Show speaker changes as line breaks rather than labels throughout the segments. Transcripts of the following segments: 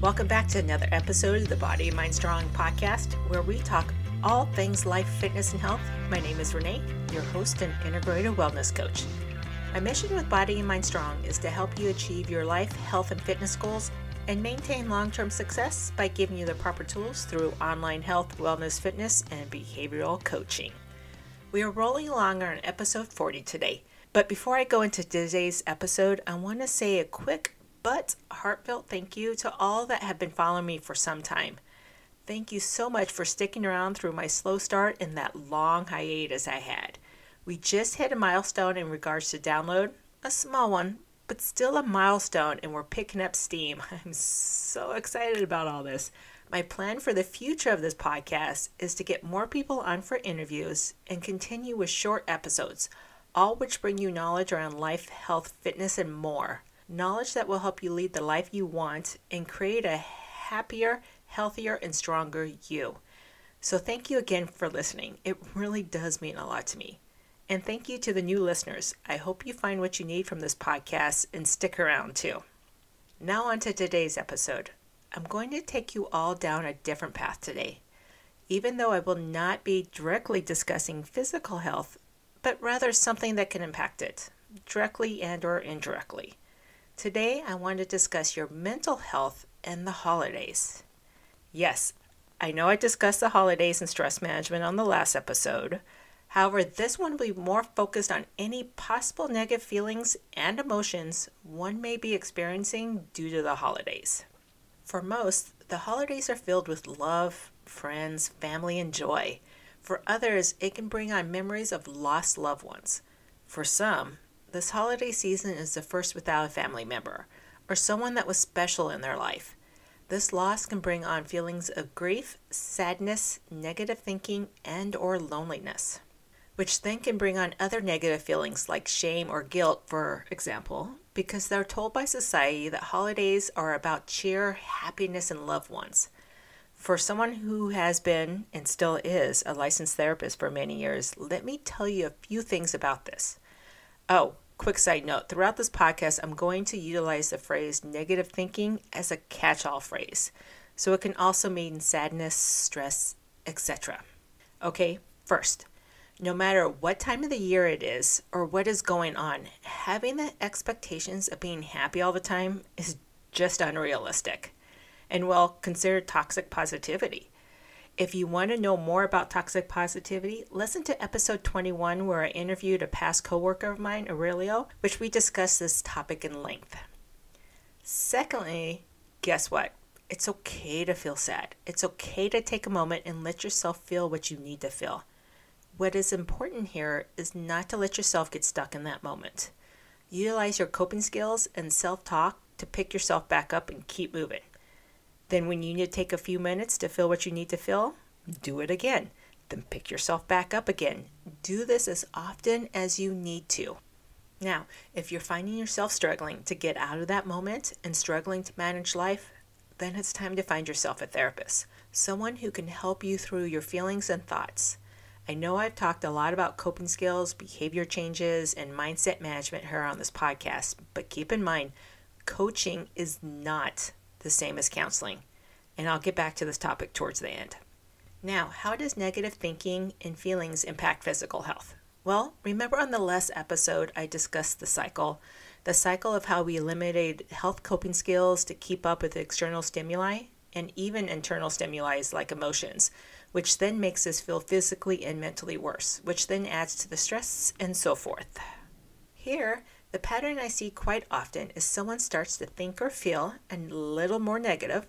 Welcome back to another episode of the Body and Mind Strong podcast, where we talk all things life, fitness, and health. My name is Renee, your host and integrated wellness coach. My mission with Body and Mind Strong is to help you achieve your life, health, and fitness goals and maintain long term success by giving you the proper tools through online health, wellness, fitness, and behavioral coaching. We are rolling along on episode 40 today. But before I go into today's episode, I want to say a quick but heartfelt thank you to all that have been following me for some time. Thank you so much for sticking around through my slow start and that long hiatus I had. We just hit a milestone in regards to download, a small one, but still a milestone, and we're picking up steam. I'm so excited about all this. My plan for the future of this podcast is to get more people on for interviews and continue with short episodes, all which bring you knowledge around life, health, fitness, and more. Knowledge that will help you lead the life you want and create a happier, healthier, and stronger you. So, thank you again for listening. It really does mean a lot to me. And thank you to the new listeners. I hope you find what you need from this podcast and stick around too. Now, on to today's episode. I'm going to take you all down a different path today. Even though I will not be directly discussing physical health, but rather something that can impact it, directly and or indirectly. Today, I want to discuss your mental health and the holidays. Yes, I know I discussed the holidays and stress management on the last episode, However, this one will be more focused on any possible negative feelings and emotions one may be experiencing due to the holidays. For most, the holidays are filled with love, friends, family, and joy. For others, it can bring on memories of lost loved ones. For some, this holiday season is the first without a family member or someone that was special in their life. This loss can bring on feelings of grief, sadness, negative thinking, and or loneliness which then can bring on other negative feelings like shame or guilt, for example, because they're told by society that holidays are about cheer, happiness, and loved ones. For someone who has been and still is a licensed therapist for many years, let me tell you a few things about this. Oh, quick side note throughout this podcast, I'm going to utilize the phrase negative thinking as a catch all phrase. So it can also mean sadness, stress, etc. Okay, first, no matter what time of the year it is or what is going on, having the expectations of being happy all the time is just unrealistic and well consider toxic positivity. If you want to know more about toxic positivity, listen to episode 21 where I interviewed a past coworker of mine, Aurelio, which we discussed this topic in length. Secondly, guess what? It's okay to feel sad. It's okay to take a moment and let yourself feel what you need to feel. What is important here is not to let yourself get stuck in that moment. Utilize your coping skills and self talk to pick yourself back up and keep moving. Then, when you need to take a few minutes to fill what you need to fill, do it again. Then pick yourself back up again. Do this as often as you need to. Now, if you're finding yourself struggling to get out of that moment and struggling to manage life, then it's time to find yourself a therapist, someone who can help you through your feelings and thoughts. I know I've talked a lot about coping skills, behavior changes, and mindset management here on this podcast, but keep in mind, coaching is not the same as counseling. And I'll get back to this topic towards the end. Now, how does negative thinking and feelings impact physical health? Well, remember on the last episode, I discussed the cycle the cycle of how we eliminated health coping skills to keep up with external stimuli and even internal stimuli like emotions which then makes us feel physically and mentally worse, which then adds to the stress and so forth. Here, the pattern I see quite often is someone starts to think or feel a little more negative,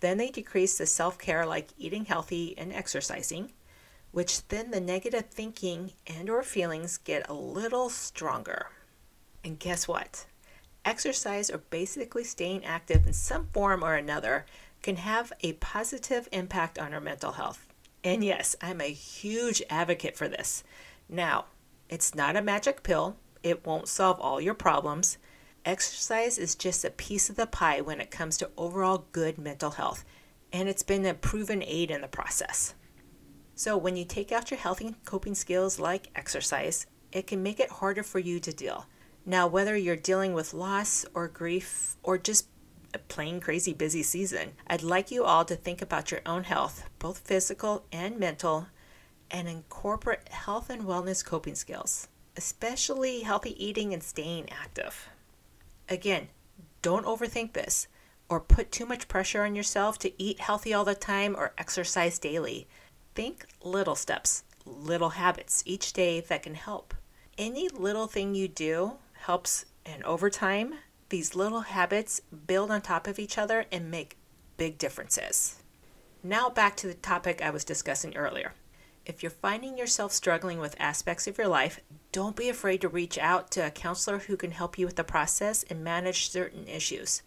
then they decrease the self care like eating healthy and exercising, which then the negative thinking and or feelings get a little stronger. And guess what? Exercise or basically staying active in some form or another can have a positive impact on our mental health. And yes, I'm a huge advocate for this. Now, it's not a magic pill, it won't solve all your problems. Exercise is just a piece of the pie when it comes to overall good mental health, and it's been a proven aid in the process. So, when you take out your healthy coping skills like exercise, it can make it harder for you to deal. Now, whether you're dealing with loss or grief or just a plain crazy busy season. I'd like you all to think about your own health, both physical and mental, and incorporate health and wellness coping skills, especially healthy eating and staying active. Again, don't overthink this or put too much pressure on yourself to eat healthy all the time or exercise daily. Think little steps, little habits each day that can help. Any little thing you do helps, and over time, these little habits build on top of each other and make big differences. Now, back to the topic I was discussing earlier. If you're finding yourself struggling with aspects of your life, don't be afraid to reach out to a counselor who can help you with the process and manage certain issues.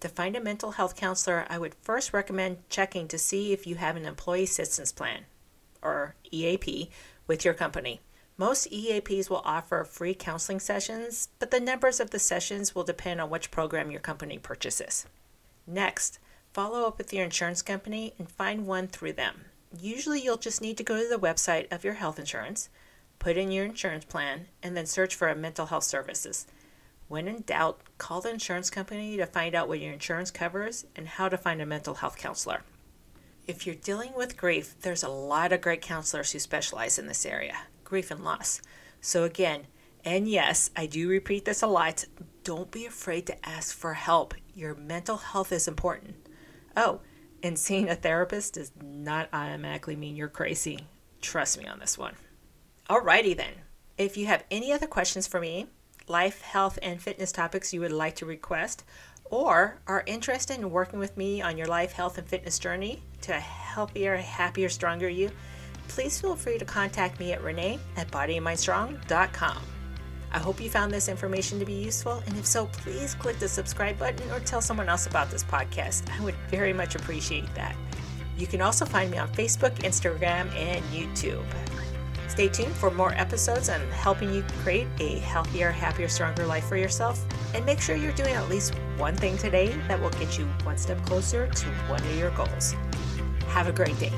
To find a mental health counselor, I would first recommend checking to see if you have an employee assistance plan, or EAP, with your company. Most EAPs will offer free counseling sessions, but the numbers of the sessions will depend on which program your company purchases. Next, follow up with your insurance company and find one through them. Usually, you'll just need to go to the website of your health insurance, put in your insurance plan, and then search for mental health services. When in doubt, call the insurance company to find out what your insurance covers and how to find a mental health counselor. If you're dealing with grief, there's a lot of great counselors who specialize in this area grief and loss. So, again, and yes, I do repeat this a lot don't be afraid to ask for help. Your mental health is important. Oh, and seeing a therapist does not automatically mean you're crazy. Trust me on this one. Alrighty then. If you have any other questions for me, life, health, and fitness topics you would like to request, or are interested in working with me on your life, health, and fitness journey to a healthier, happier, stronger you, please feel free to contact me at renee at bodyandmindstrong.com. I hope you found this information to be useful, and if so, please click the subscribe button or tell someone else about this podcast. I would very much appreciate that. You can also find me on Facebook, Instagram, and YouTube. Stay tuned for more episodes on helping you create a healthier, happier, stronger life for yourself. And make sure you're doing at least one thing today that will get you one step closer to one of your goals. Have a great day.